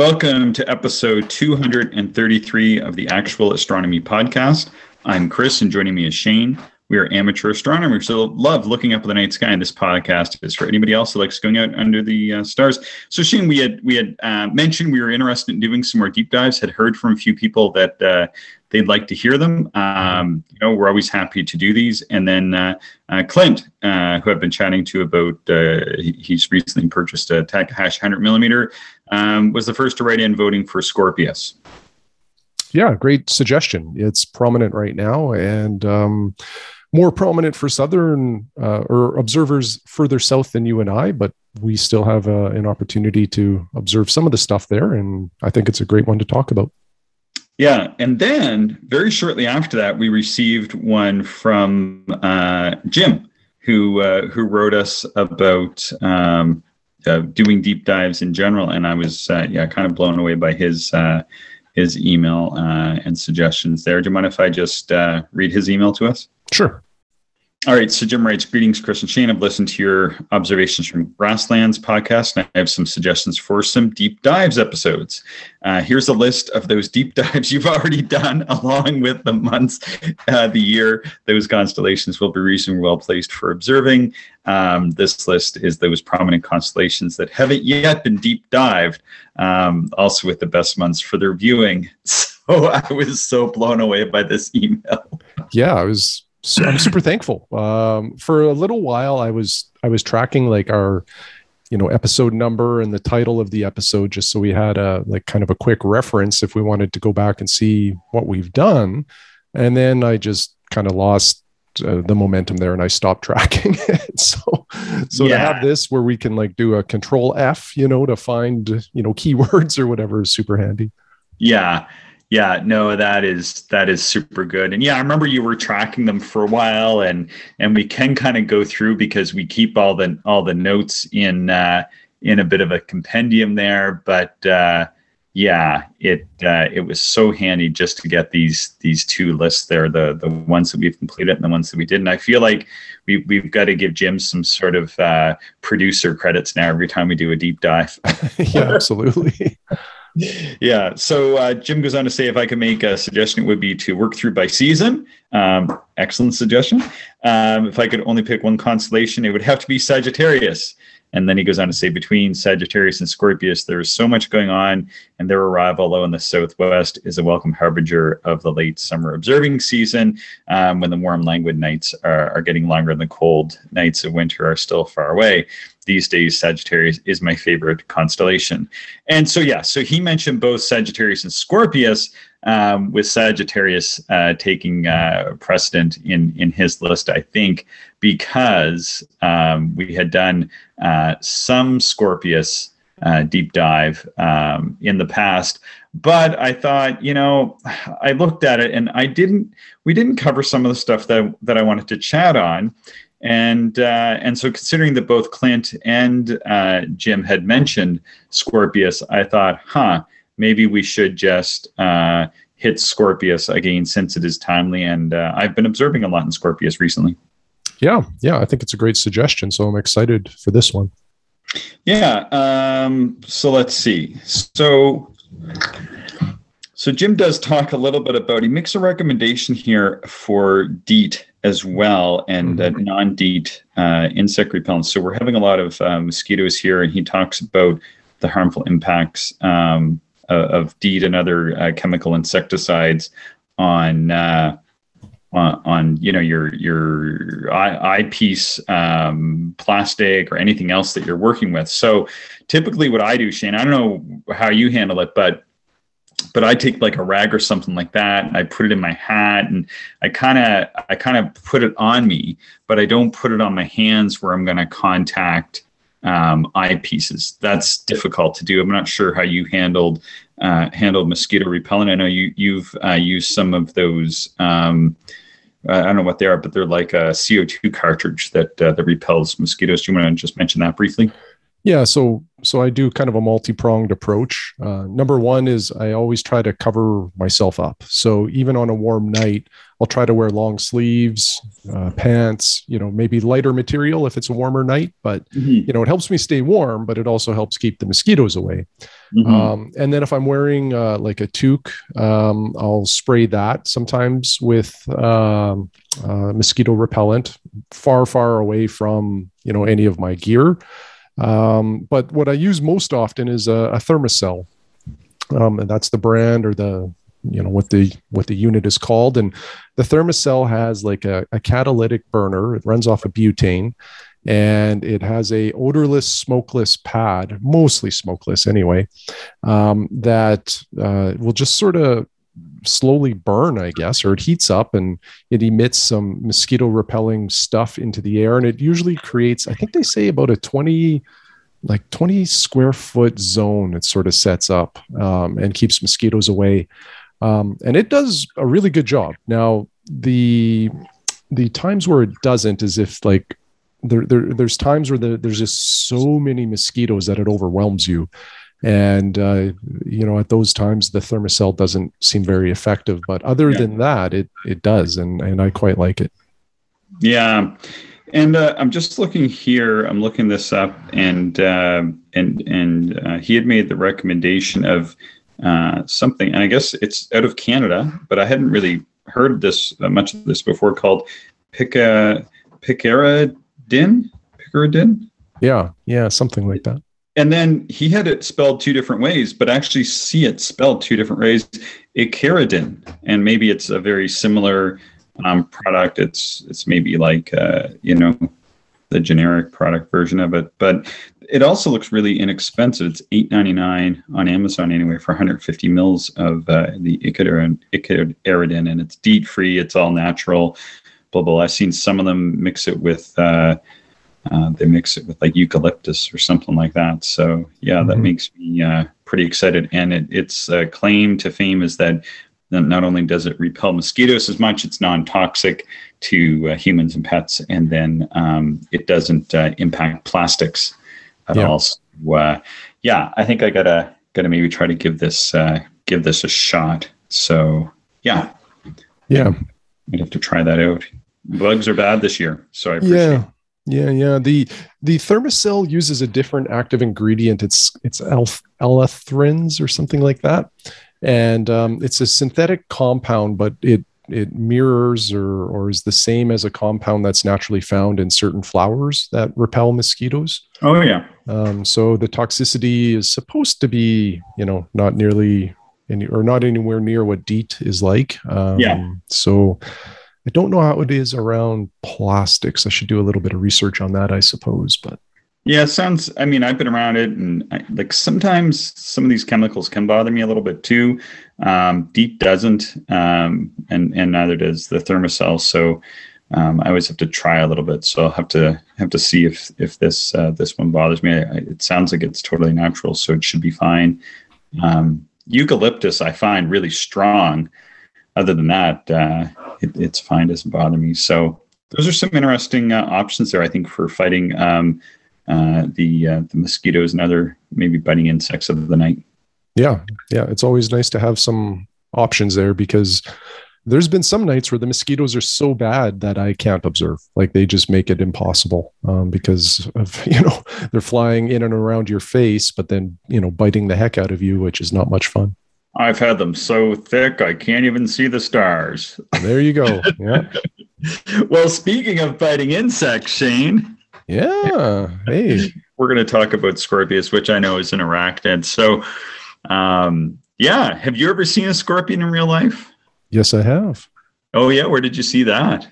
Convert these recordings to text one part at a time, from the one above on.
Welcome to episode 233 of the Actual Astronomy Podcast. I'm Chris, and joining me is Shane. We are amateur astronomers, so love looking up at the night sky. And this podcast is for anybody else who likes going out under the uh, stars. So, Shane, we had we had uh, mentioned we were interested in doing some more deep dives. Had heard from a few people that uh, they'd like to hear them. Um, you know, we're always happy to do these. And then uh, uh, Clint, uh, who I've been chatting to about, he, he's recently purchased a Takahashi 100 millimeter, um, was the first to write in voting for Scorpius. Yeah, great suggestion. It's prominent right now and um, more prominent for southern uh, or observers further south than you and I, but we still have uh, an opportunity to observe some of the stuff there. And I think it's a great one to talk about. Yeah, and then very shortly after that, we received one from uh, Jim, who uh, who wrote us about um, uh, doing deep dives in general, and I was uh, yeah kind of blown away by his uh, his email uh, and suggestions there. Do you mind if I just read his email to us? Sure. All right, so Jim writes, Greetings, Chris and Shane. I've listened to your observations from Grasslands podcast, and I have some suggestions for some deep dives episodes. Uh, here's a list of those deep dives you've already done, along with the months, uh, the year those constellations will be reasonably well placed for observing. Um, this list is those prominent constellations that haven't yet been deep dived, um, also with the best months for their viewing. So I was so blown away by this email. Yeah, I was so I'm super thankful. Um, for a little while, I was I was tracking like our you know episode number and the title of the episode just so we had a like kind of a quick reference if we wanted to go back and see what we've done and then i just kind of lost uh, the momentum there and i stopped tracking it so so yeah. to have this where we can like do a control f you know to find you know keywords or whatever is super handy yeah yeah, no, that is that is super good. And yeah, I remember you were tracking them for a while and and we can kind of go through because we keep all the all the notes in uh in a bit of a compendium there, but uh yeah, it uh, it was so handy just to get these these two lists there, the the ones that we've completed and the ones that we didn't. I feel like we we've got to give Jim some sort of uh, producer credits now every time we do a deep dive. yeah, absolutely yeah. So uh, Jim goes on to say, if I could make a suggestion, it would be to work through by season. Um, excellent suggestion. Um, if I could only pick one constellation, it would have to be Sagittarius. And then he goes on to say, between Sagittarius and Scorpius, there is so much going on, and their arrival low in the southwest is a welcome harbinger of the late summer observing season um, when the warm, languid nights are, are getting longer and the cold nights of winter are still far away these days Sagittarius is my favorite constellation. And so, yeah, so he mentioned both Sagittarius and Scorpius, um, with Sagittarius uh, taking uh, precedent in, in his list, I think, because um, we had done uh, some Scorpius uh, deep dive um, in the past. But I thought, you know, I looked at it and I didn't, we didn't cover some of the stuff that, that I wanted to chat on and uh, and so considering that both Clint and uh, Jim had mentioned Scorpius, I thought, huh, maybe we should just uh, hit Scorpius again since it is timely, and uh, I've been observing a lot in Scorpius recently. Yeah, yeah, I think it's a great suggestion. So I'm excited for this one. Yeah. Um, so let's see. So. So Jim does talk a little bit about. He makes a recommendation here for DEET as well and mm-hmm. non-DEET uh, insect repellents. So we're having a lot of uh, mosquitoes here, and he talks about the harmful impacts um, of DEET and other uh, chemical insecticides on, uh, on. on you know your your eye, eyepiece um, plastic or anything else that you're working with. So typically, what I do, Shane, I don't know how you handle it, but but I take like a rag or something like that and I put it in my hat and I kind of I kind of put it on me, but I don't put it on my hands where I'm going to contact um, eyepieces. That's difficult to do. I'm not sure how you handled uh, handled mosquito repellent. I know you you've uh, used some of those. Um, I don't know what they are, but they're like a CO2 cartridge that uh, that repels mosquitoes. Do you want to just mention that briefly? Yeah, so so I do kind of a multi-pronged approach. Uh, number one is I always try to cover myself up. So even on a warm night, I'll try to wear long sleeves, uh, pants, you know, maybe lighter material if it's a warmer night. But mm-hmm. you know, it helps me stay warm, but it also helps keep the mosquitoes away. Mm-hmm. Um, and then if I'm wearing uh, like a toque, um, I'll spray that sometimes with um, uh, mosquito repellent, far far away from you know any of my gear. Um, but what I use most often is a, a Thermacell, um, and that's the brand or the you know what the what the unit is called. And the Thermacell has like a, a catalytic burner. It runs off of butane, and it has a odorless, smokeless pad, mostly smokeless anyway, um, that uh, will just sort of slowly burn, I guess, or it heats up and it emits some mosquito repelling stuff into the air. And it usually creates, I think they say about a 20, like 20 square foot zone it sort of sets up um, and keeps mosquitoes away. Um, and it does a really good job. Now, the the times where it doesn't is if like there, there there's times where the, there's just so many mosquitoes that it overwhelms you and uh, you know at those times the Thermacell doesn't seem very effective but other yeah. than that it it does and and i quite like it. Yeah. And uh, i'm just looking here i'm looking this up and uh, and and uh, he had made the recommendation of uh, something and i guess it's out of canada but i hadn't really heard this uh, much of this before called pica picaridin? Picaridin? Yeah yeah something like that and then he had it spelled two different ways, but actually see it spelled two different ways. Icaridin, and maybe it's a very similar um, product. It's it's maybe like uh, you know the generic product version of it, but it also looks really inexpensive. It's eight ninety nine on Amazon anyway for 150 mils of uh, the Icaridin, Icaridin, and it's DEET free. It's all natural. Blah blah. I've seen some of them mix it with. Uh, uh, they mix it with like eucalyptus or something like that. So yeah, mm-hmm. that makes me uh, pretty excited. And it, its uh, claim to fame is that not only does it repel mosquitoes as much, it's non-toxic to uh, humans and pets, and then um, it doesn't uh, impact plastics at yeah. all. So, uh, yeah, I think I gotta gotta maybe try to give this give this a shot. So yeah, yeah, I'd have to try that out. Bugs are bad this year, so I appreciate. Yeah. Yeah, yeah. The the Thermacell uses a different active ingredient. It's it's allethrins or something like that, and um, it's a synthetic compound, but it it mirrors or or is the same as a compound that's naturally found in certain flowers that repel mosquitoes. Oh yeah. Um, so the toxicity is supposed to be, you know, not nearly any or not anywhere near what DEET is like. Um, yeah. So I don't know how it is around plastics. I should do a little bit of research on that, I suppose. But yeah, sounds. I mean, I've been around it, and I, like sometimes some of these chemicals can bother me a little bit too. Um, doesn't, um, and and neither does the Thermacell. So um, I always have to try a little bit. So I'll have to have to see if if this uh, this one bothers me. I, it sounds like it's totally natural, so it should be fine. Um, eucalyptus, I find really strong. Other than that, uh, it, it's fine. Doesn't bother me. So those are some interesting uh, options there. I think for fighting um, uh, the uh, the mosquitoes and other maybe biting insects of the night. Yeah, yeah. It's always nice to have some options there because there's been some nights where the mosquitoes are so bad that I can't observe. Like they just make it impossible um, because of you know they're flying in and around your face, but then you know biting the heck out of you, which is not much fun. I've had them so thick I can't even see the stars. There you go. Yeah. well, speaking of biting insects, Shane. Yeah. Hey. We're going to talk about Scorpius, which I know is an arachnid. So, um, yeah. Have you ever seen a scorpion in real life? Yes, I have. Oh, yeah. Where did you see that?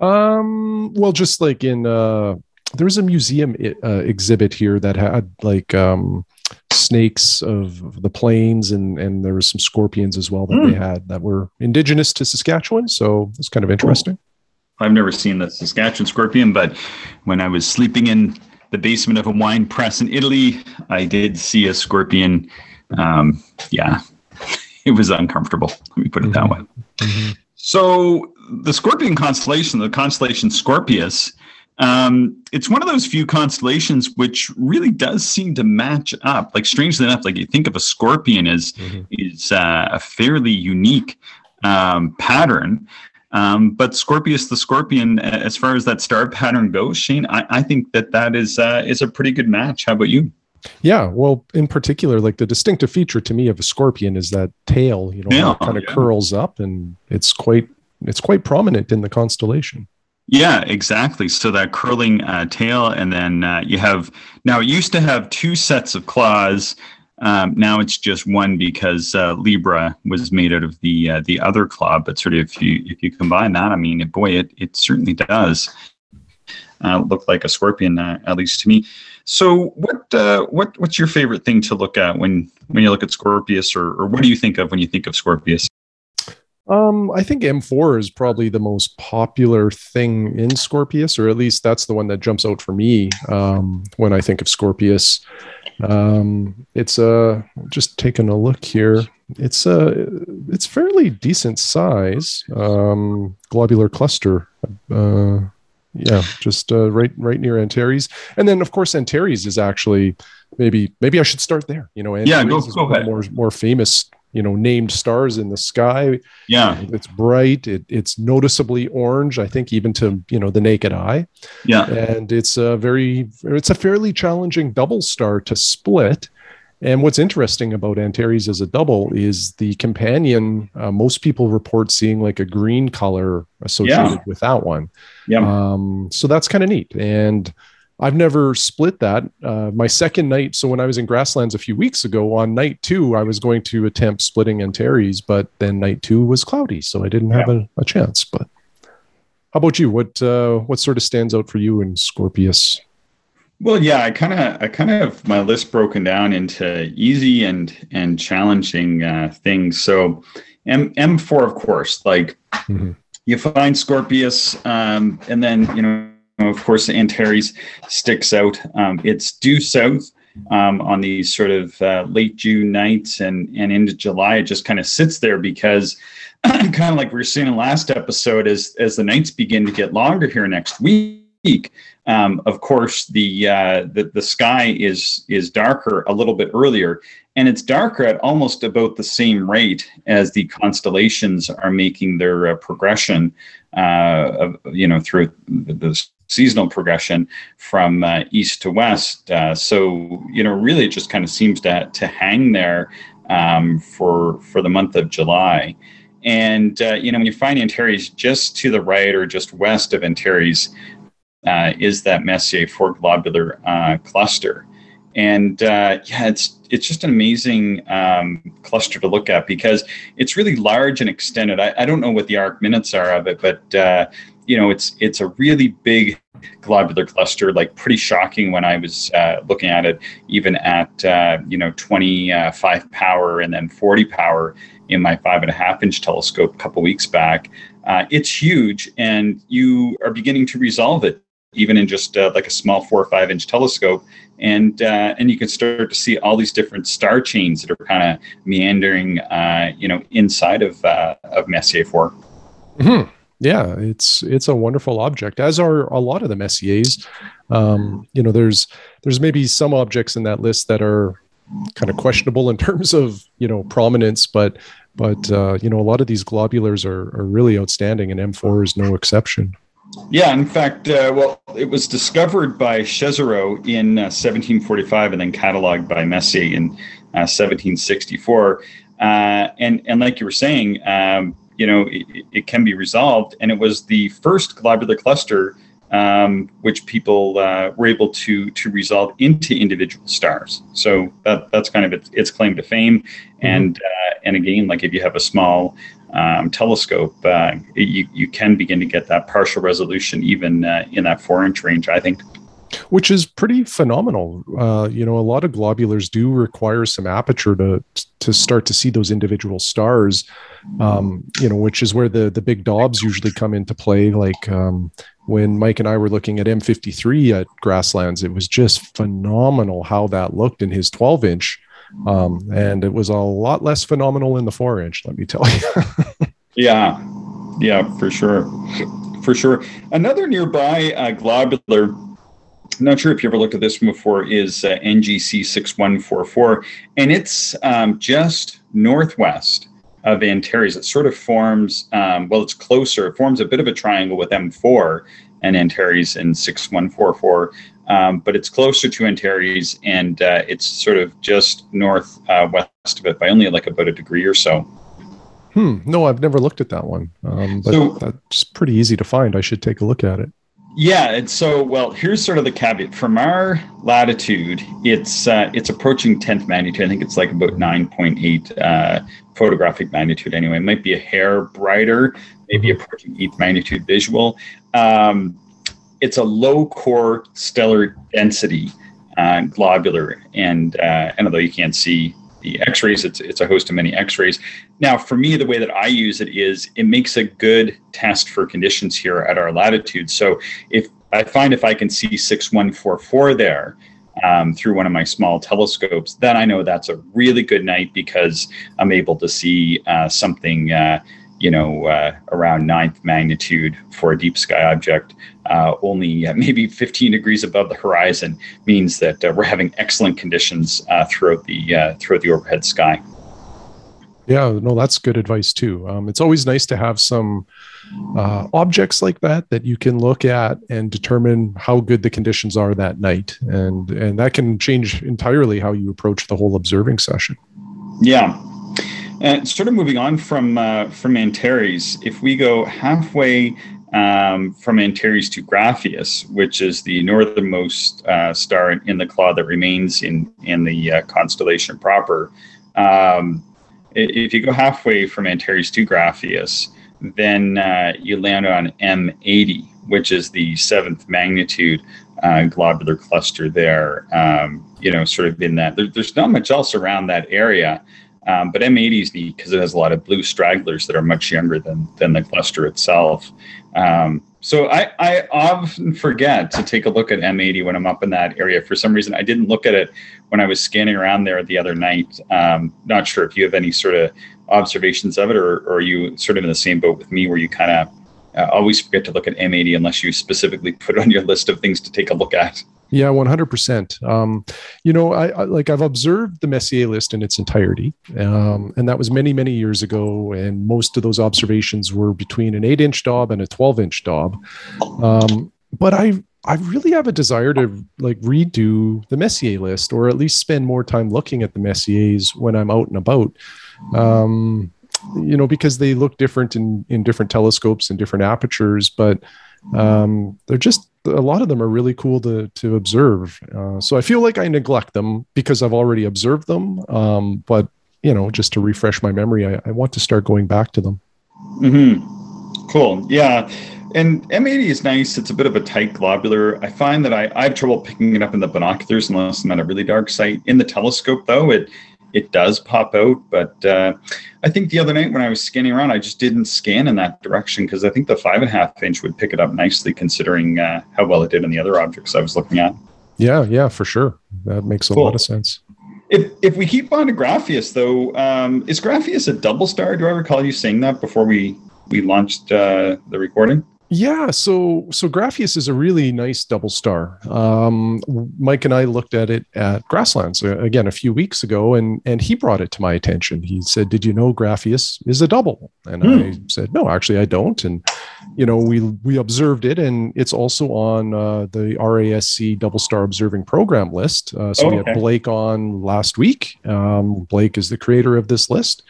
Um, well, just like in, uh, there was a museum uh, exhibit here that had like, um, snakes of the plains and and there was some scorpions as well that mm. they hmm. had that were indigenous to Saskatchewan so it's kind of interesting I've never seen the Saskatchewan scorpion but when I was sleeping in the basement of a wine press in Italy I did see a scorpion um, yeah it was uncomfortable let me put it mm-hmm. that way mm-hmm. so the scorpion constellation the constellation Scorpius um, it's one of those few constellations which really does seem to match up. Like strangely enough, like you think of a scorpion as mm-hmm. is uh, a fairly unique um, pattern. Um, but Scorpius the Scorpion, as far as that star pattern goes, Shane, I, I think that that is uh, is a pretty good match. How about you? Yeah, well, in particular, like the distinctive feature to me of a scorpion is that tail. You know, yeah, kind of yeah. curls up, and it's quite it's quite prominent in the constellation. Yeah, exactly. So that curling uh, tail, and then uh, you have now it used to have two sets of claws. Um, now it's just one because uh, Libra was made out of the uh, the other claw. But sort of if you if you combine that, I mean, boy, it it certainly does uh, look like a scorpion, uh, at least to me. So, what what what's your favorite thing to look at when when you look at Scorpius, or, or what do you think of when you think of Scorpius? Um, I think M4 is probably the most popular thing in Scorpius, or at least that's the one that jumps out for me um, when I think of Scorpius. Um, it's a uh, just taking a look here. It's a it's fairly decent size um, globular cluster. Uh, yeah, just uh, right right near Antares, and then of course Antares is actually maybe maybe I should start there. You know, Antares yeah, go, go ahead. More more famous you know named stars in the sky yeah it's bright it, it's noticeably orange i think even to you know the naked eye yeah and it's a very it's a fairly challenging double star to split and what's interesting about Antares as a double is the companion. Uh, most people report seeing like a green color associated yeah. with that one. Yeah. Um, so that's kind of neat. And I've never split that. Uh, my second night, so when I was in grasslands a few weeks ago, on night two, I was going to attempt splitting Antares, but then night two was cloudy, so I didn't have yeah. a, a, chance. But how about you? What uh, what sort of stands out for you in Scorpius? Well, yeah, I kind of I kind of have my list broken down into easy and and challenging uh, things. So M M four, of course, like mm-hmm. you find Scorpius, um, and then you know of course, Antares sticks out. Um, it's due south um, on these sort of uh, late June nights and, and into July. It just kind of sits there because, kind of like we were seeing in last episode, as, as the nights begin to get longer here next week, um, of course, the, uh, the the sky is is darker a little bit earlier, and it's darker at almost about the same rate as the constellations are making their uh, progression, uh, of, you know, through the, the seasonal progression from uh, east to west. Uh, so you know, really, it just kind of seems to to hang there um, for for the month of July. And uh, you know, when you find Antares just to the right or just west of Antares, uh, is that Messier four globular uh, cluster. And uh, yeah, it's it's just an amazing um, cluster to look at because it's really large and extended. I, I don't know what the arc minutes are of it, but you know, it's it's a really big globular cluster, like pretty shocking when I was uh, looking at it, even at uh, you know 25 power and then 40 power in my five and a half inch telescope a couple weeks back. Uh, it's huge, and you are beginning to resolve it even in just uh, like a small four or five inch telescope, and uh, and you can start to see all these different star chains that are kind of meandering, uh, you know, inside of of Messier 4 mm-hmm yeah it's it's a wonderful object as are a lot of the messiers um, you know there's there's maybe some objects in that list that are kind of questionable in terms of you know prominence but but uh, you know a lot of these globulars are, are really outstanding and m4 is no exception. Yeah in fact uh, well it was discovered by Chezereau in uh, 1745 and then cataloged by messier in 1764 uh, uh, and and like you were saying um, you know, it, it, can be resolved. And it was the first globular cluster um, which people uh, were able to to resolve into individual stars. So that, that's kind of its, its claim to fame. Mm-hmm. And uh, and again, like if you have a small um, telescope, uh, you you can begin to get that partial resolution even uh, in that four inch range. I think which is pretty phenomenal. Uh, you know, a lot of globulars do require some aperture to to start to see those individual stars. Um, you know, which is where the the big Dobs usually come into play. Like um, when Mike and I were looking at M53 at Grasslands, it was just phenomenal how that looked in his 12 inch, um, and it was a lot less phenomenal in the four inch. Let me tell you. yeah, yeah, for sure for sure. Another nearby uh, globular I'm not sure if you ever looked at this one before, is uh, NGC 6144, and it's um, just northwest of Antares. It sort of forms, um, well, it's closer, it forms a bit of a triangle with M4 and Antares in 6144, um, but it's closer to Antares and uh, it's sort of just northwest uh, of it by only like about a degree or so. Hmm. No, I've never looked at that one, um, but so, that's pretty easy to find. I should take a look at it. Yeah, and so well, here's sort of the caveat. From our latitude, it's uh, it's approaching tenth magnitude. I think it's like about nine point eight uh, photographic magnitude. Anyway, it might be a hair brighter, maybe mm-hmm. approaching eighth magnitude visual. Um, it's a low core stellar density uh, globular, and uh, and although you can't see the X-rays. It's it's a host of many X-rays. Now, for me, the way that I use it is it makes a good test for conditions here at our latitude. So if I find if I can see six one four four there. Um, through one of my small telescopes, then I know that's a really good night because I'm able to see uh, something uh, you know, uh, around ninth magnitude for a deep sky object, uh, only uh, maybe 15 degrees above the horizon means that uh, we're having excellent conditions uh, throughout the uh, throughout the overhead sky. Yeah, no, that's good advice too. Um, it's always nice to have some objects like that that you can look at and determine how good the conditions are that night, and and that can change entirely how you approach the whole observing session. Yeah, and uh, sort of moving on from uh, from Antares, if we go halfway um, from Antares to Graffias, which is the northernmost uh, star in the cloud that remains in in the uh, constellation proper, um, if you go halfway from Antares to Graffias, then uh, you land on M80, which is the seventh magnitude uh, globular cluster there. Um, you know, sort of in that. There, there's not much else around that area. Um, but M80 is neat because it has a lot of blue stragglers that are much younger than than the cluster itself. Um, so I, I often forget to take a look at M80 when I'm up in that area. For some reason, I didn't look at it when I was scanning around there the other night. Um, not sure if you have any sort of observations of it, or, or are you sort of in the same boat with me where you kind of uh, always forget to look at M80 unless you specifically put it on your list of things to take a look at? Yeah, one hundred percent. Um, you know, I, I, like I've observed the Messier list in its entirety, um, and that was many many years ago. And most of those observations were between an eight-inch Dob and a twelve-inch Dob. Um, but I I really have a desire to like redo the Messier list, or at least spend more time looking at the Messiers when I'm out and about. Um, you know, because they look different in in different telescopes and different apertures, but um, they're just a lot of them are really cool to to observe. Uh, so I feel like I neglect them because I've already observed them. Um, but you know, just to refresh my memory, I, I want to start going back to them. Hmm. Cool. Yeah. And M80 is nice. It's a bit of a tight globular. I find that I, I have trouble picking it up in the binoculars unless I'm at a really dark site. In the telescope, though, it it does pop out. But uh, I think the other night when I was scanning around, I just didn't scan in that direction because I think the five and a half inch would pick it up nicely, considering uh, how well it did in the other objects I was looking at. Yeah, yeah, for sure. That makes a cool. lot of sense. If if we keep on to Graffias, though, um, is Graffias a double star? Do I recall you saying that before we we launched uh, the recording? Yeah, so so Graffias is a really nice double star. Um, Mike and I looked at it at Grasslands uh, again a few weeks ago, and and he brought it to my attention. He said, "Did you know Graffias is a double?" And hmm. I said, "No, actually, I don't." And you know, we we observed it, and it's also on uh, the RASC Double Star Observing Program list. Uh, so oh, we had Blake on last week. Um, Blake is the creator of this list.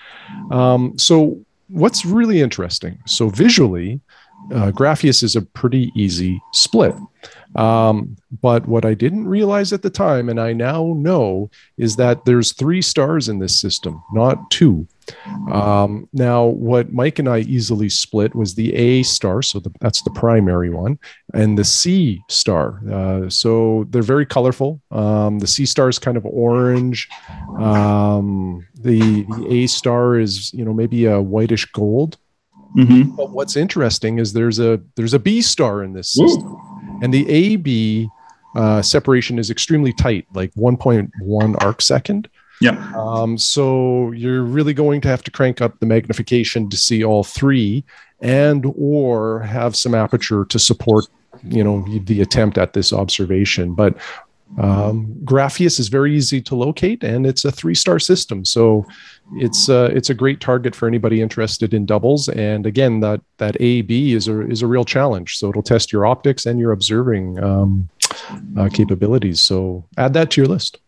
Um, so what's really interesting? So visually uh, Graffias is a pretty easy split. Um, but what I didn't realize at the time, and I now know, is that there's three stars in this system, not two. Um, now, what Mike and I easily split was the A star, so the, that's the primary one, and the C star. Uh, so they're very colorful. Um, the C star is kind of orange. Um, the, the A star is, you know, maybe a whitish gold. Mm-hmm. But what's interesting is there's a there's a B star in this system, Ooh. and the AB uh, separation is extremely tight, like 1.1 arc second. Yeah. Um, so you're really going to have to crank up the magnification to see all three, and or have some aperture to support you know the attempt at this observation but um, Graffias is very easy to locate, and it's a three-star system, so it's uh, it's a great target for anybody interested in doubles. And again, that that AB is a is a real challenge. So it'll test your optics and your observing um, uh, capabilities. So add that to your list.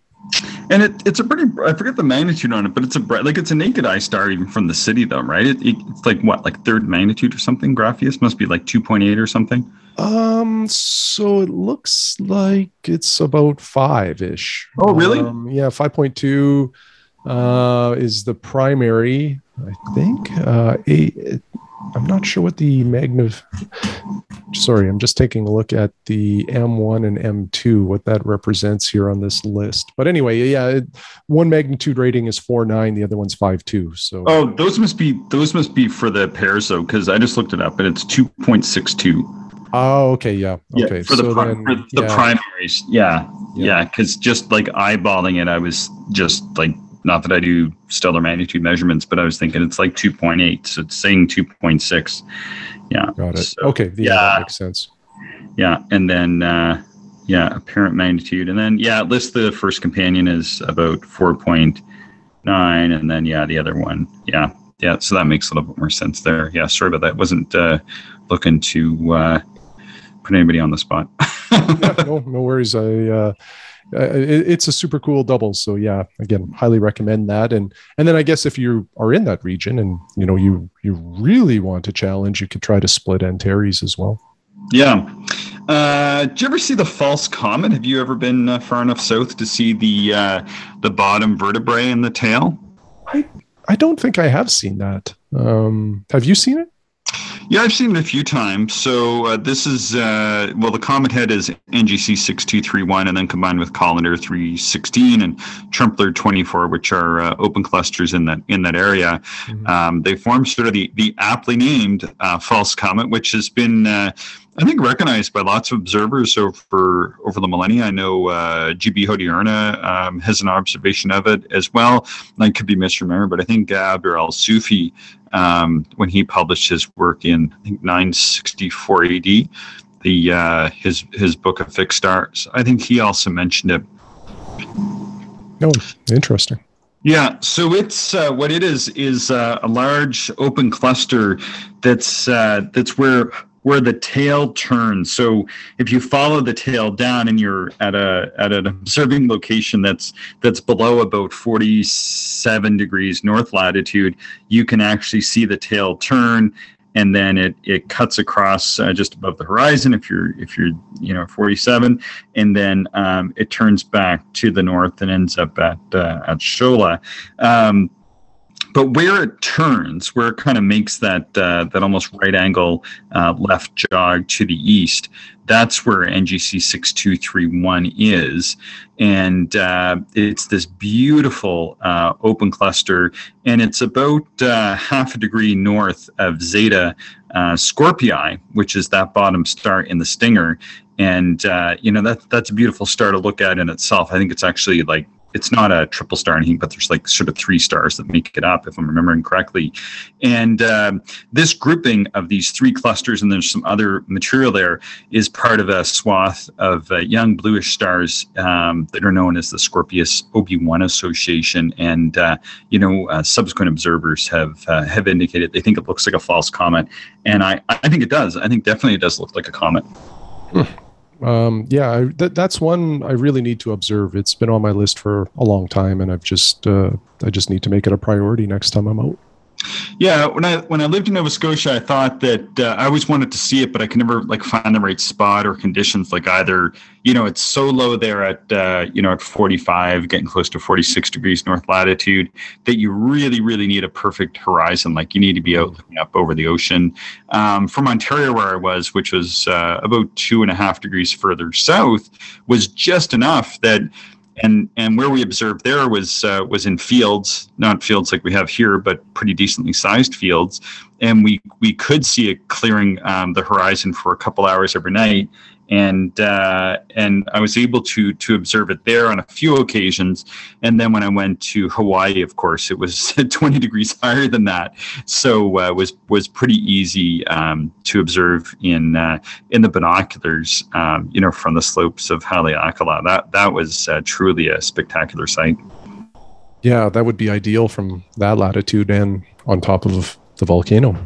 And it, it's a pretty, I forget the magnitude on it, but it's a bright, like it's a naked eye star even from the city though, right? It, it, it's like what, like third magnitude or something? Graffias must be like 2.8 or something. Um, so it looks like it's about five ish. Oh, really? Um, yeah, 5.2 uh, is the primary, I think. Uh, eight, I'm not sure what the magnif. Sorry, I'm just taking a look at the M1 and M2, what that represents here on this list. But anyway, yeah, it, one magnitude rating is four nine, the other one's five two. So oh, those must be those must be for the pairs though, because I just looked it up and it's two point six two. Oh, okay, yeah, okay. Yeah, for the, so then, for the yeah. primaries, yeah, yeah, because yeah, just like eyeballing it, I was just like not that I do stellar magnitude measurements, but I was thinking it's like 2.8. So it's saying 2.6. Yeah. Got it. So, okay. Yeah, that makes sense. Yeah. And then, uh, yeah, apparent magnitude. And then, yeah, it lists the first companion is about 4.9. And then, yeah, the other one. Yeah. Yeah. So that makes a little bit more sense there. Yeah. Sorry about that. Wasn't uh, looking to uh, put anybody on the spot. yeah, no, no worries. I, uh, it, it's a super cool double. So yeah, again, highly recommend that. And and then I guess if you are in that region and you know you you really want to challenge, you could try to split Antares as well. Yeah. Uh, did you ever see the false comet? Have you ever been uh, far enough south to see the uh, the bottom vertebrae in the tail? I I don't think I have seen that. Um, have you seen it? Yeah, I've seen it a few times. So uh, this is uh, well, the Comet Head is NGC six two three one, and then combined with Collinder three sixteen and Trumpler twenty four, which are uh, open clusters in that in that area. Mm-hmm. Um, they form sort of the the aptly named uh, false comet, which has been. I think recognized by lots of observers over over the millennia. I know uh, GB Hodierna um, has an observation of it as well. I could be misremembered, but I think Abdur Al Sufi um, when he published his work in I think 964 AD, the uh, his his book of fixed stars. I think he also mentioned it. Oh, interesting. Yeah, so it's uh, what it is is uh, a large open cluster that's uh, that's where where the tail turns. So if you follow the tail down and you're at a at an observing location that's that's below about 47 degrees north latitude, you can actually see the tail turn and then it it cuts across uh, just above the horizon if you're if you're you know 47 and then um, it turns back to the north and ends up at uh, at Shaula um, but where it turns, where it kind of makes that uh, that almost right angle uh, left jog to the east, that's where NGC six two three one is, and uh, it's this beautiful uh, open cluster, and it's about uh, half a degree north of Zeta uh, Scorpii, which is that bottom star in the Stinger, and you know that that's a beautiful star to look at in itself. I think it's actually like it's not a triple star anything, but there's like sort of three stars that make it up, if I'm remembering correctly. And um, this grouping of these three clusters, and there's some other material there, is part of a swath of uh, young bluish stars um, that are known as the Scorpius OB1 Association. And uh, you know, uh, subsequent observers have uh, have indicated they think it looks like a false comet, and I I think it does. I think definitely it does look like a comet. Hmm um, yeah, I, th- that's one I really need to observe. It's been on my list for a long time, and I've just uh, I just need to make it a priority next time I'm out. Yeah, when I when I lived in Nova Scotia, I thought that uh, I always wanted to see it, but I could never like find the right spot or conditions. Like either you know it's so low there at uh, you know at 45, getting close to 46 degrees north latitude that you really really need a perfect horizon. Like you need to be out looking up over the ocean. Um, from Ontario, where I was, which was uh, about two and a half degrees further south, was just enough that and and where we observed there was uh, was in fields, not fields like we have here, but pretty decently sized fields. and we we could see it clearing um, the horizon for a couple hours every night and uh, and I was able to to observe it there on a few occasions. And then when I went to Hawaii, of course, it was 20 degrees higher than that, so uh, was was pretty easy um, to observe in uh, in the binoculars, um, you know, from the slopes of Haleakala. That that was uh, truly a spectacular sight. Yeah, that would be ideal from that latitude and on top of the volcano.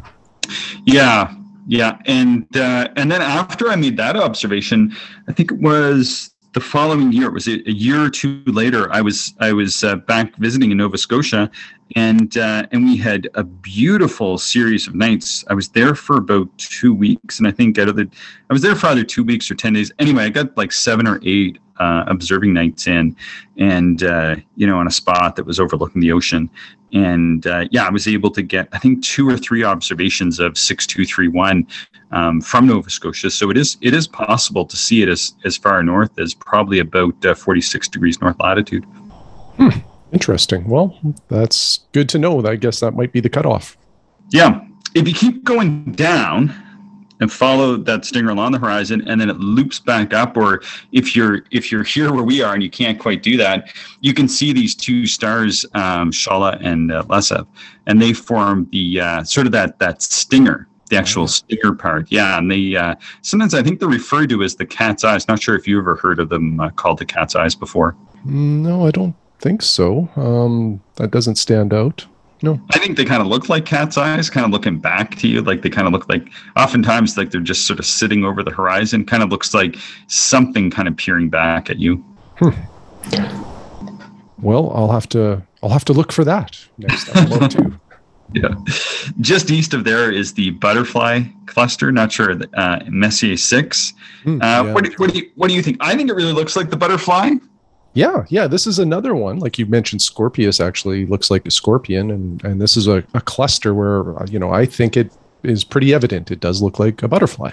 Yeah, yeah, and uh, and then after I made that observation, I think it was the following year. It was a, year or two later. I was I was uh, back visiting in Nova Scotia, and uh, and we had a beautiful series of nights. I was there for about two weeks, and I think out of the I was there for either two weeks or ten days. Anyway, I got like seven or eight uh, observing nights in, and uh, you know, on a spot that was overlooking the ocean. And uh, yeah, I was able to get I think two or three observations of six two three one um, from Nova Scotia. So it is it is possible to see it as as far north as probably about uh, forty six degrees north latitude. Hmm. Interesting. Well, that's good to know. I guess that might be the cutoff. Yeah. If you keep going down, and follow that stinger along the horizon and then it loops back up or if you're if you're here where we are and you can't quite do that you can see these two stars um, Shaula and uh, Lesath and they form the uh, sort of that that stinger the actual stinger part. Yeah and they uh, sometimes I think they're referred to as the cat's eyes. Not sure if you ever heard of them uh, called the cat's eyes before. No I don't think so. Um, that doesn't stand out no. I think they kind of look like cat's eyes, kind of looking back to you. Like they kind of look like, oftentimes, like they're just sort of sitting over the horizon. Kind of looks like something kind of peering back at you. Hmm. Well, I'll have to, I'll have to look for that next time too. Yeah. Just east of there is the butterfly cluster. Not sure. Uh, Messier 6. Mm, uh, yeah. what, do, what, do you, what do you think? I think it really looks like the butterfly. Yeah, yeah. This is another one. Like you mentioned, Scorpius actually looks like a scorpion, and and this is a, a cluster where uh, you know I think it is pretty evident. It does look like a butterfly.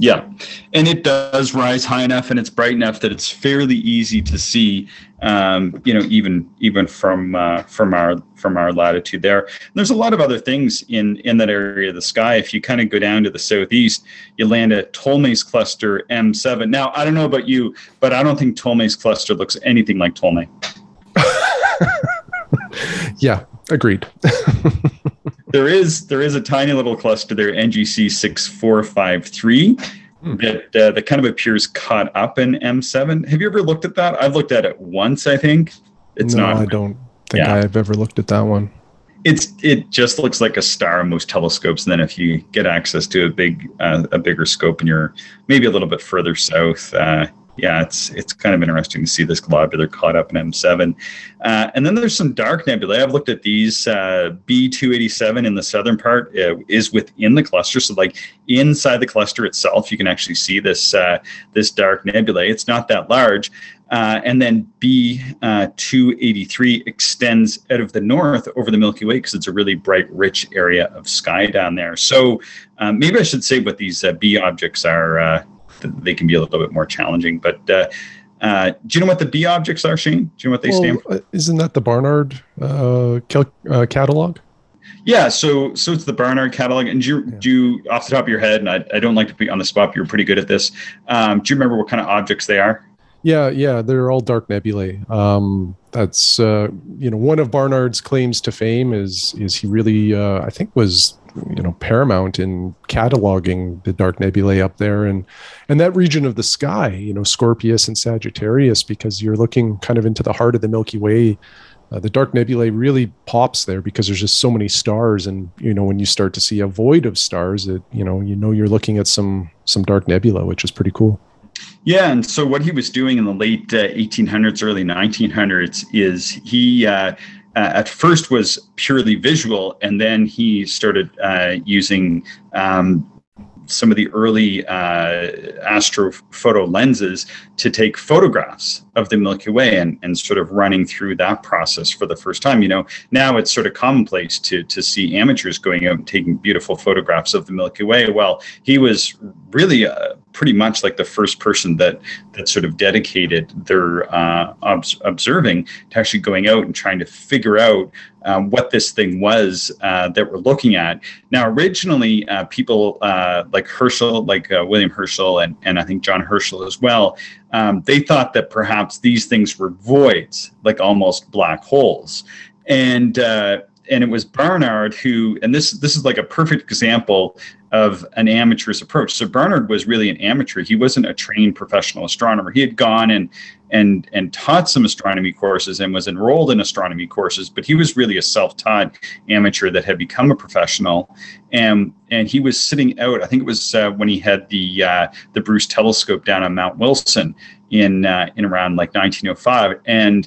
Yeah, and it does rise high enough and it's bright enough that it's fairly easy to see. Um, you know, even even from uh, from our from our latitude there. And there's a lot of other things in in that area of the sky. If you kind of go down to the southeast, you land at Ptolemy's cluster M7. Now, I don't know about you, but I don't think Ptolemy's cluster looks anything like Ptolemy. yeah, agreed. there is there is a tiny little cluster there, NGC six four five three, hmm. that uh, that kind of appears caught up in M7. Have you ever looked at that? I've looked at it once. I think it's no, not. I don't think yeah. I've ever looked at that one. It's it just looks like a star on most telescopes, and then if you get access to a big uh, a bigger scope and you're maybe a little bit further south, uh, yeah, it's it's kind of interesting to see this globular caught up in M7. Uh, and then there's some dark nebulae. I've looked at these. Uh, B287 in the southern part uh, is within the cluster, so like inside the cluster itself, you can actually see this uh, this dark nebulae. It's not that large. Uh, and then B283 uh, extends out of the north over the Milky Way because it's a really bright, rich area of sky down there. So maybe I should say what these B objects are they can be a little bit more challenging. But uh, uh, do you know what the B objects are, Shane? Do you know what they well, stand for? Uh, isn't that the Barnard uh, cal- uh, catalog? Yeah, so so it's the Barnard catalog. And do you, yeah. do you, off the top of your head, and I, I don't like to be on the spot, but you're pretty good at this. Um, do you remember what kind of objects they are? Yeah, yeah, they're all dark nebulae. Um, that's uh, you know one of Barnard's claims to fame is is he really uh, I think was you know paramount in cataloging the dark nebulae up there and and that region of the sky you know scorpius and sagittarius because you're looking kind of into the heart of the milky way uh, the dark nebulae really pops there because there's just so many stars and you know when you start to see a void of stars it you know you know you're looking at some some dark nebula which is pretty cool yeah, and so what he was doing in the late uh, 1800s, early 1900s is he uh, uh, at first was purely visual, and then he started uh, using um, some of the early uh, astrophoto lenses to take photographs of the Milky Way and, and sort of running through that process for the first time. You know, now it's sort of commonplace to to see amateurs going out and taking beautiful photographs of the Milky Way. Well, he was really uh, pretty much like the first person that that sort of dedicated their uh, ob- observing to actually going out and trying to figure out um, what this thing was uh, that we're looking at. Now, originally, uh, people uh, like Herschel, like uh, William Herschel, and, and I think John Herschel as well, um, they thought that perhaps these things were voids, like almost black holes. And uh, and it was Barnard who, and this this is like a perfect example of an amateur's approach. So Barnard was really an amateur. He wasn't a trained professional astronomer. He had gone and and and taught some astronomy courses and was enrolled in astronomy courses, but he was really a self-taught amateur that had become a professional. And and he was sitting out. I think it was uh, when he had the uh, the Bruce telescope down on Mount Wilson in uh, in around like 1905, and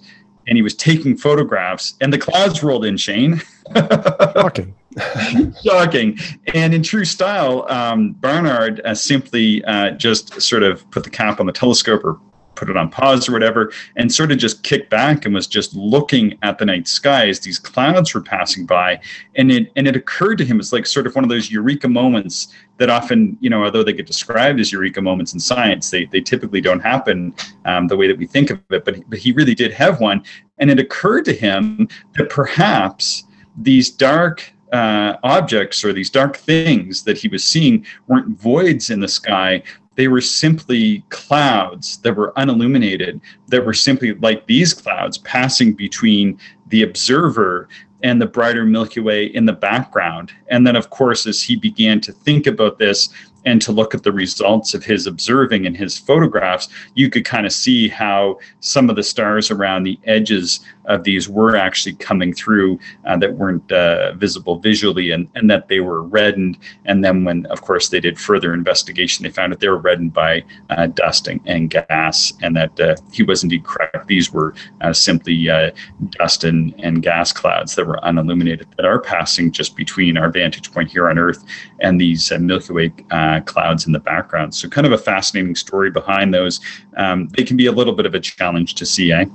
and he was taking photographs, and the clouds rolled in. Shane. Shocking. Shocking. And in true style, um, Barnard uh, simply uh, just sort of put the cap on the telescope or put it on pause or whatever, and sort of just kicked back and was just looking at the night sky as these clouds were passing by. And it and it occurred to him it's like sort of one of those eureka moments that often, you know, although they get described as eureka moments in science, they they typically don't happen um, the way that we think of it. But but he really did have one, and it occurred to him that perhaps these dark uh, objects or these dark things that he was seeing weren't voids in the sky, they were simply clouds that were unilluminated, that were simply like these clouds passing between the observer and the brighter Milky Way in the background. And then, of course, as he began to think about this, and to look at the results of his observing and his photographs, you could kind of see how some of the stars around the edges of these were actually coming through uh, that weren't uh, visible visually and, and that they were reddened. And then, when, of course, they did further investigation, they found that they were reddened by uh, dust and, and, gas, and that uh, he was indeed correct. These were uh, simply uh, dust and, and gas clouds that were unilluminated that are passing just between our vantage point here on Earth and these Milky Way clouds in the background. So, kind of a fascinating story behind those. Um, they can be a little bit of a challenge to see, eh?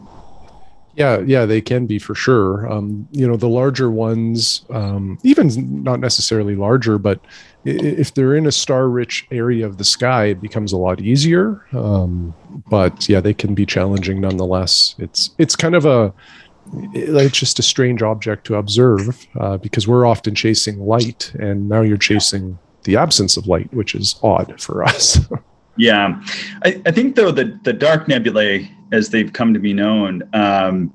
Yeah, yeah, they can be for sure. Um, you know, the larger ones, um, even not necessarily larger, but if they're in a star-rich area of the sky, it becomes a lot easier. Um, but yeah, they can be challenging nonetheless. It's it's kind of a it's just a strange object to observe uh, because we're often chasing light, and now you're chasing the absence of light, which is odd for us. yeah, I, I, think though the the dark nebulae, as they've come to be known, um,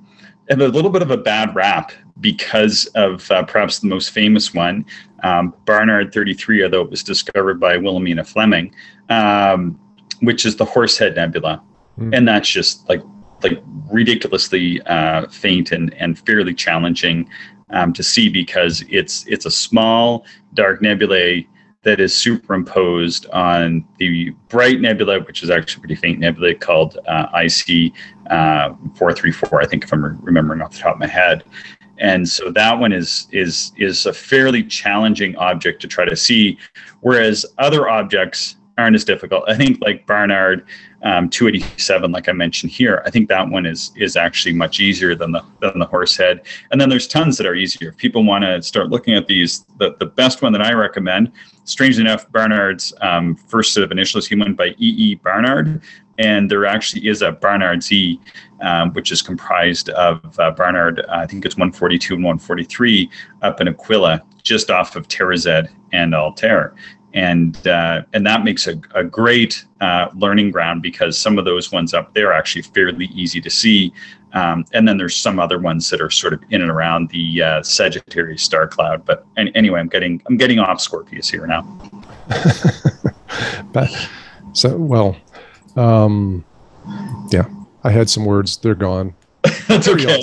have a little bit of a bad rap because of uh, perhaps the most famous one, um, Barnard 33, although it was discovered by Wilhelmina Fleming, um, which is the Horsehead Nebula, mm. and that's just like like ridiculously uh, faint and and fairly challenging um, to see because it's it's a small dark nebulae that is superimposed on the bright nebula, which is actually a pretty faint nebula called uh, IC uh, 434, I think, if I'm re- remembering off the top of my head. And so that one is is is a fairly challenging object to try to see, whereas other objects aren't as difficult. I think like Barnard um, 287, like I mentioned here, I think that one is is actually much easier than the than the Horsehead. And then there's tons that are easier. If people want to start looking at these, the, the best one that I recommend, strangely enough, Barnard's um, first set of initials he went by E. E. Barnard, and there actually is a Barnard Z, um, which is comprised of uh, Barnard, uh, I think it's 142 and 143 up in Aquila, just off of Tarazed and Altair and uh, and that makes a, a great uh, learning ground because some of those ones up there are actually fairly easy to see, um, and then there's some other ones that are sort of in and around the uh, Sagittarius star cloud. But anyway, I'm getting I'm getting off Scorpius here now. but, so well, um, yeah, I had some words. They're gone. That's okay.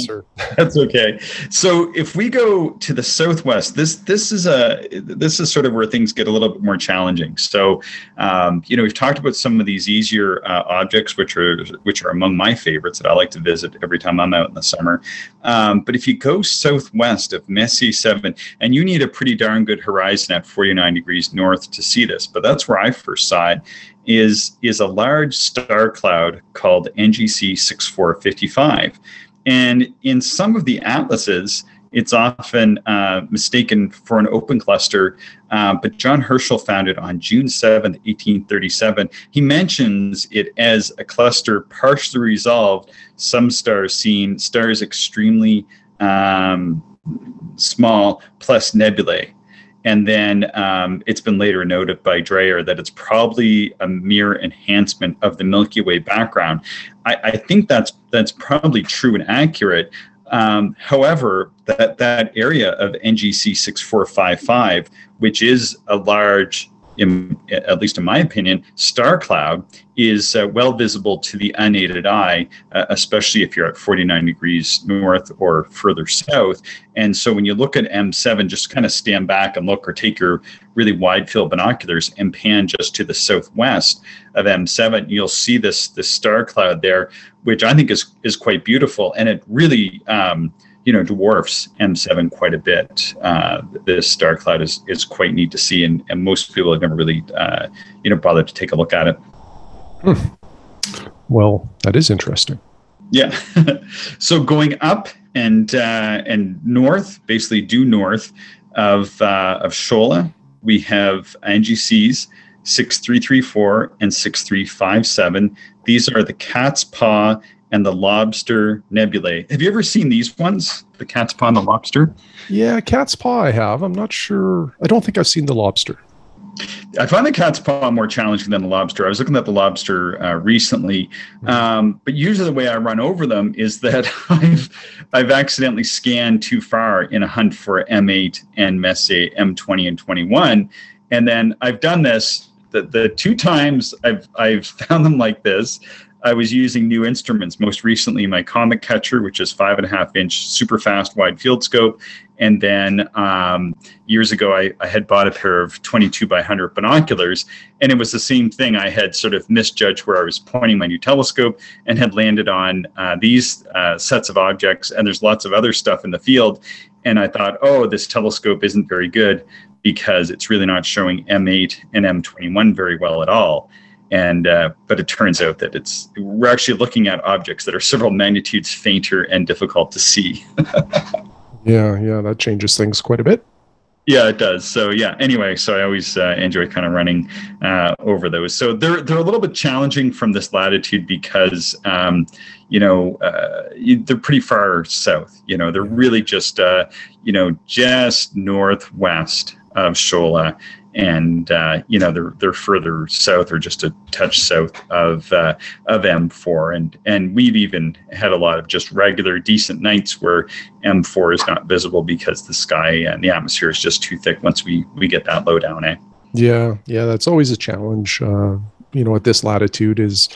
That's okay. So if we go to the southwest, this this is a this is sort of where things get a little bit more challenging. So, um, you know, we've talked about some of these easier uh, objects, which are which are among my favorites that I like to visit every time I'm out in the summer. Um, but if you go southwest of Messier Seven, and you need a pretty darn good horizon at 49 degrees north to see this, but that's where I first saw it is is a large star cloud called NGC 6455. And in some of the atlases, it's often uh, mistaken for an open cluster. Uh, but John Herschel found it on June 7, 1837. He mentions it as a cluster partially resolved, some stars seen, stars extremely um, small, plus nebulae. And then um, it's been later noted by Dreyer that it's probably a mere enhancement of the Milky Way background. I, I think that's that's probably true and accurate. Um, however, that that area of NGC 6455, which is a large in, at least in my opinion, star cloud is uh, well visible to the unaided eye, uh, especially if you're at 49 degrees north or further south. And so when you look at M7, just kind of stand back and look, or take your really wide field binoculars and pan just to the southwest of M7, you'll see this this star cloud there, which I think is is quite beautiful, and it really. Um, you know dwarfs M7 quite a bit. Uh, this star cloud is is quite neat to see, and, and most people have never really uh, you know bothered to take a look at it. Hmm. Well, that is interesting. Yeah. so going up and uh, and north, basically due north of uh, of Shaula, we have NGCs 6334 and 6357. These are the cat's paw and the lobster nebulae. Have you ever seen these ones? The cat's paw and the lobster? Yeah, cat's paw I have. I'm not sure. I don't think I've seen the lobster. I find the cat's paw more challenging than the lobster. I was looking at the lobster uh, recently, hmm. um, but usually the way I run over them is that I've I've accidentally scanned too far in a hunt for M8 and Messier M20 and 21, and then I've done this the, the two times I've I've found them like this. I was using new instruments, most recently my Comet Catcher, which is five and a half inch super fast wide field scope. And then um, years ago, I, I, had bought a pair of 22 by 100 binoculars, and it was the same thing. I had sort of misjudged where I was pointing my new telescope and had landed on uh, these uh, sets of objects. And there's lots of other stuff in the field. And I thought, oh, this telescope isn't very good because it's really not showing M8 and M21 very well at all and uh, but it turns out that it's we're actually looking at objects that are several magnitudes fainter and difficult to see. Yeah yeah that changes things quite a bit. Yeah it does. So yeah anyway so i always uh, enjoy kind of running uh, over those. So they're they're a little bit challenging from this latitude because um, you know uh, they're pretty far south you know they're really just uh, you know just northwest of Shaula and uh, you know they're they're further south or just a touch south of uh, of M4, and and we've even had a lot of just regular decent nights where M4 is not visible because the sky and the atmosphere is just too thick once we we get that low down. Eh? Yeah, yeah, that's always a challenge. Uh, you know, at this latitude is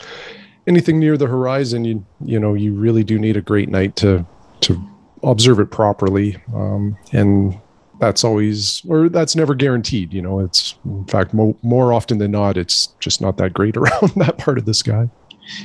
anything near the horizon. You you know you really do need a great night to to observe it properly, um, and that's always or that's never guaranteed you know it's in fact mo- more often than not it's just not that great around that part of the sky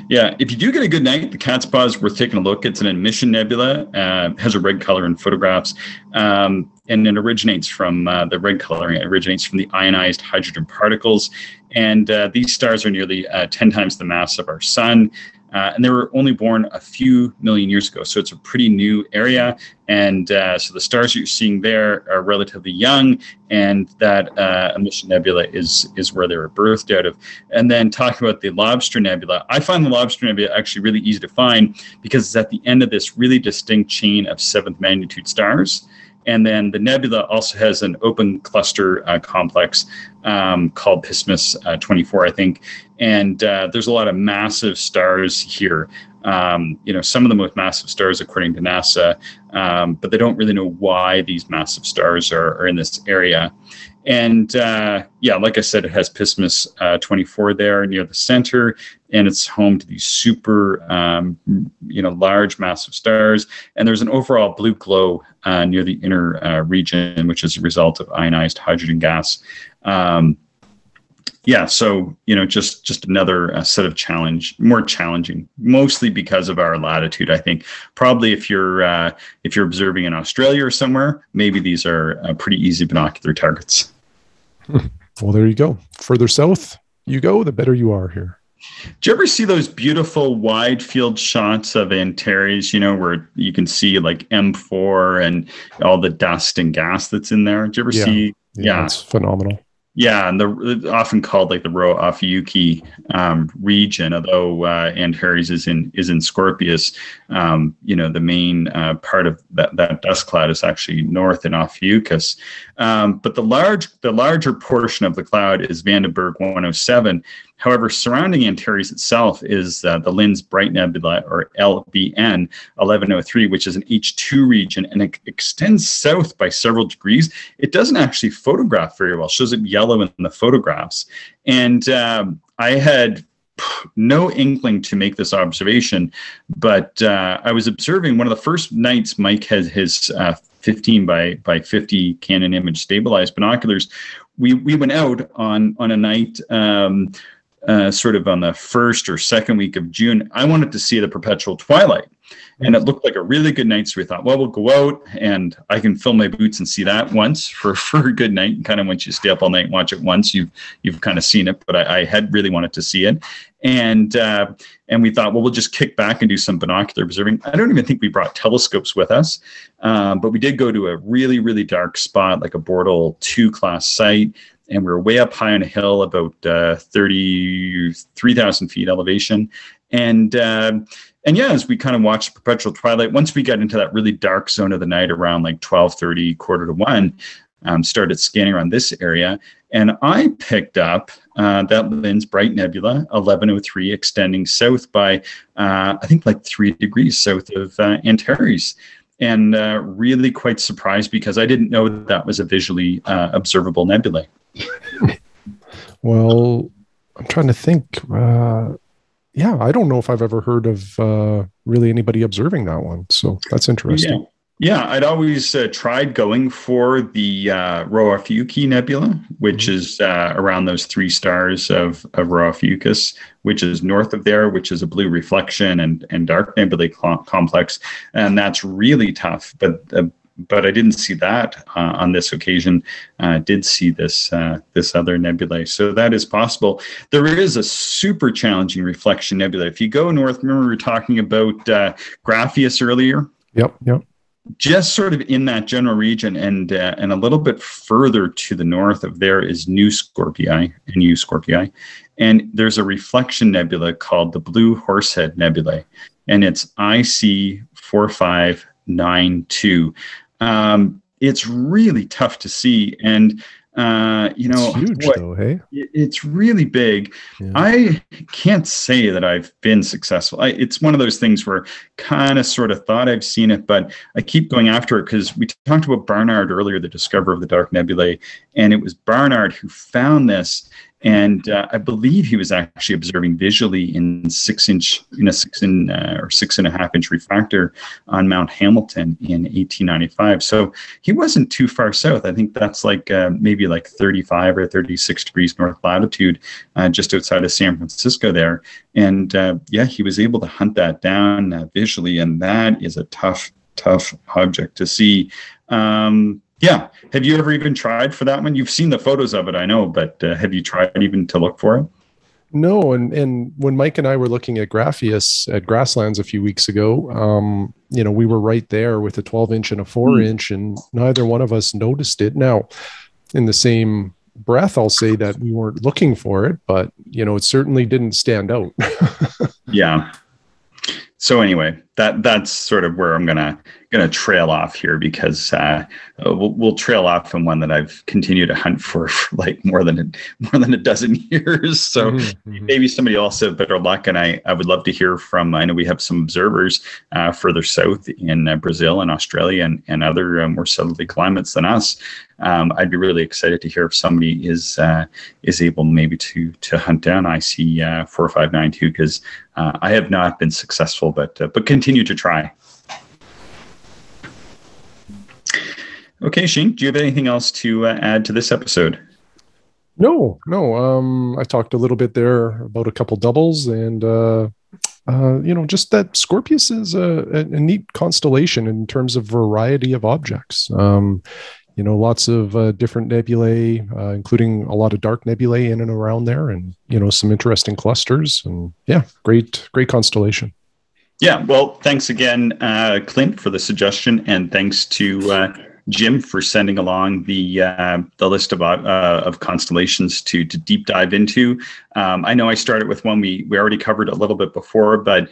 yeah, if you do get a good night, the cat's paw is worth taking a look. It's an emission nebula, uh, has a red color in photographs, um, and it originates from uh, the red coloring. It originates from the ionized hydrogen particles, and uh, these stars are nearly uh, ten times the mass of our sun. Uh, and they were only born a few million years ago. So it's a pretty new area. And uh, so the stars you're seeing there are relatively young, and that uh, emission nebula is, is where they were birthed out of. And then talking about the Lobster Nebula, I find the Lobster Nebula actually really easy to find because it's at the end of this really distinct chain of seventh magnitude stars. And then the nebula also has an open cluster uh, complex um, called Pismis uh, 24, I think. And uh, there's a lot of massive stars here. Um, you know, some of the most massive stars, according to NASA, um, but they don't really know why these massive stars are, are in this area. And uh, yeah, like I said, it has Pismis uh, 24 there near the center, and it's home to these super, um, you know, large, massive stars. And there's an overall blue glow uh, near the inner uh, region, which is a result of ionized hydrogen gas. Um, yeah, so you know, just just another uh, set of challenge, more challenging, mostly because of our latitude. I think probably if you're uh, if you're observing in Australia or somewhere, maybe these are pretty easy binocular targets. Well, there you go. Further south you go, the better you are here. Do you ever see those beautiful wide field shots of Antares, you know, where you can see like M4 and all the dust and gas that's in there? Do you ever Yeah. see? Yeah, Yeah. it's phenomenal. Yeah, and the often called like the Rho Ophiuchi um, region, although uh, Antares is in is in Scorpius. Um, you know, the main uh, part of that, that dust cloud is actually north in Ophiuchus. Um, but the large the larger portion of the cloud is van den Bergh 107. However, surrounding Antares itself is uh, the Lynds Bright Nebula, or LBN 1103, which is an H2 region, and it extends south by several degrees. It doesn't actually photograph very well; it shows up yellow in the photographs. And um, I had no inkling to make this observation, but uh, I was observing one of the first nights Mike had his uh, 15 by by 50 Canon image stabilized binoculars. We we went out on on a night. Um, uh, sort of on the first or second week of June, I wanted to see the perpetual twilight. And it looked like a really good night. So we thought, well, we'll go out and I can fill my boots and see that once for, for a good night. And kind of once you stay up all night and watch it once, you've you've kind of seen it. But I, I had really wanted to see it. And uh, and we thought, well, we'll just kick back and do some binocular observing. I don't even think we brought telescopes with us, um, but we did go to a really, really dark spot, like a Bortle 2 class site and we were way up high on a hill, about uh, 33,000 feet elevation. And um, and yeah, as we kind of watched perpetual twilight, once we got into that really dark zone of the night around like 12:30, quarter to one, um, started scanning around this area, and I picked up uh, that Lynds Bright Nebula 1103 extending south by uh, I think like three degrees south of uh, Antares and uh, really quite surprised because I didn't know that, that was a visually uh, observable nebula. Well, I'm trying to think. Uh, yeah, I don't know if I've ever heard of uh, really anybody observing that one. So that's interesting. Yeah. Yeah, I'd always uh, tried going for the uh, Ophiuchi Nebula, which Mhm. is uh, around those three stars of, of Rho Ophiuchus, which is north of there, which is a blue reflection and, and dark nebulae cl- complex. And that's really tough. But uh, but I didn't see that uh, on this occasion. I did see this uh, this other nebulae, so that is possible. There is a super challenging reflection nebula. If you go north, remember we were talking about uh, Graffias earlier Yep. Yep. just sort of in that general region and uh, and a little bit further to the north of there is Nu Scorpii and Nu Scorpii and there's a reflection nebula called the Blue Horsehead Nebula and it's IC 4592 um, it's really tough to see and uh, you know it's huge though. Hey. it's really big Yeah. I can't say that I've been successful. I, it's one of those things where kind of sort of thought I've seen it, but I keep going after it because we talked about Barnard earlier, the discoverer of the dark nebulae, and it was Barnard who found this. And uh, I believe he was actually observing visually in six inch, in a six in uh, or six and a half inch refractor on Mount Hamilton in 1895. So he wasn't too far south. I think that's like uh, maybe like 35 or 36 degrees north latitude uh, just outside of San Francisco there. And uh, yeah, he was able to hunt that down uh, visually, and that is a tough, tough object to see. Um, yeah, have you ever even tried for that one? You've seen the photos of it, I know, but uh, have you tried even to look for it? No, and and when Mike and I were looking at Graffias at Grasslands a few weeks ago, um, you know, we were right there with a 12 inch and a four Hmm. inch, and neither one of us noticed it. Now, in the same breath, I'll say that we weren't looking for it, but you know, it certainly didn't stand out. Yeah. So anyway, that that's sort of where I'm gonna gonna trail off here because uh, we'll, we'll trail off in one that I've continued to hunt for, for like more than a, more than a dozen years. So Mhm, mhm. maybe somebody else have better luck. And I, I would love to hear from, I know we have some observers uh, further south in uh, Brazil and Australia and, and other uh, more southerly climates than us. Um, I'd be really excited to hear if somebody is uh, is able maybe to to hunt down IC uh, 4592 because uh, I have not been successful, but uh, but continue to try. Okay, Shane, do you have anything else to uh, add to this episode? No, no. Um, I talked a little bit there about a couple doubles, and uh, uh, you know, just that Scorpius is a, a, a neat constellation in terms of variety of objects. Um, you know, lots of uh, different nebulae, uh, including a lot of dark nebulae in and around there, and you know, some interesting clusters. And yeah, great, great constellation. Yeah, well, thanks again, uh, Clint, for the suggestion, and thanks to uh, Jim for sending along the uh, the list of uh, of constellations to to deep dive into. Um, I know I started with one we we already covered a little bit before, but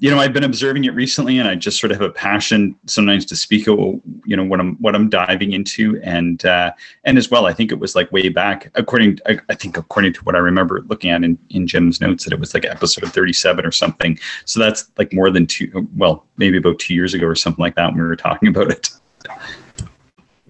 you know, I've been observing it recently, and I just sort of have a passion sometimes to speak you know, what I'm what I'm diving into, and uh, and as well, I think it was like way back, according I, I think according to what I remember looking at in, in Jim's notes, that it was like episode 37 or something. So that's like more than two, well, maybe about two years ago or something like that when we were talking about it.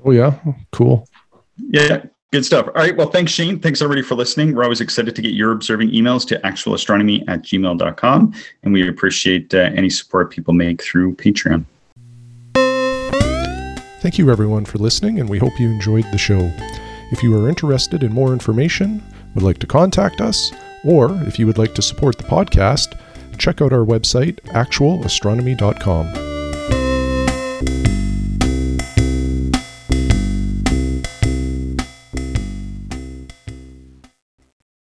Oh yeah, cool. Yeah, Good stuff. All right. Well, thanks, Shane. Thanks everybody for listening. We're always excited to get your observing emails to actualastronomy at gmail.com. And we appreciate uh, any support people make through Patreon. Thank you, everyone, for listening, and we hope you enjoyed the show. If you are interested in more information, would like to contact us, or if you would like to support the podcast, check out our website, actualastronomy.com.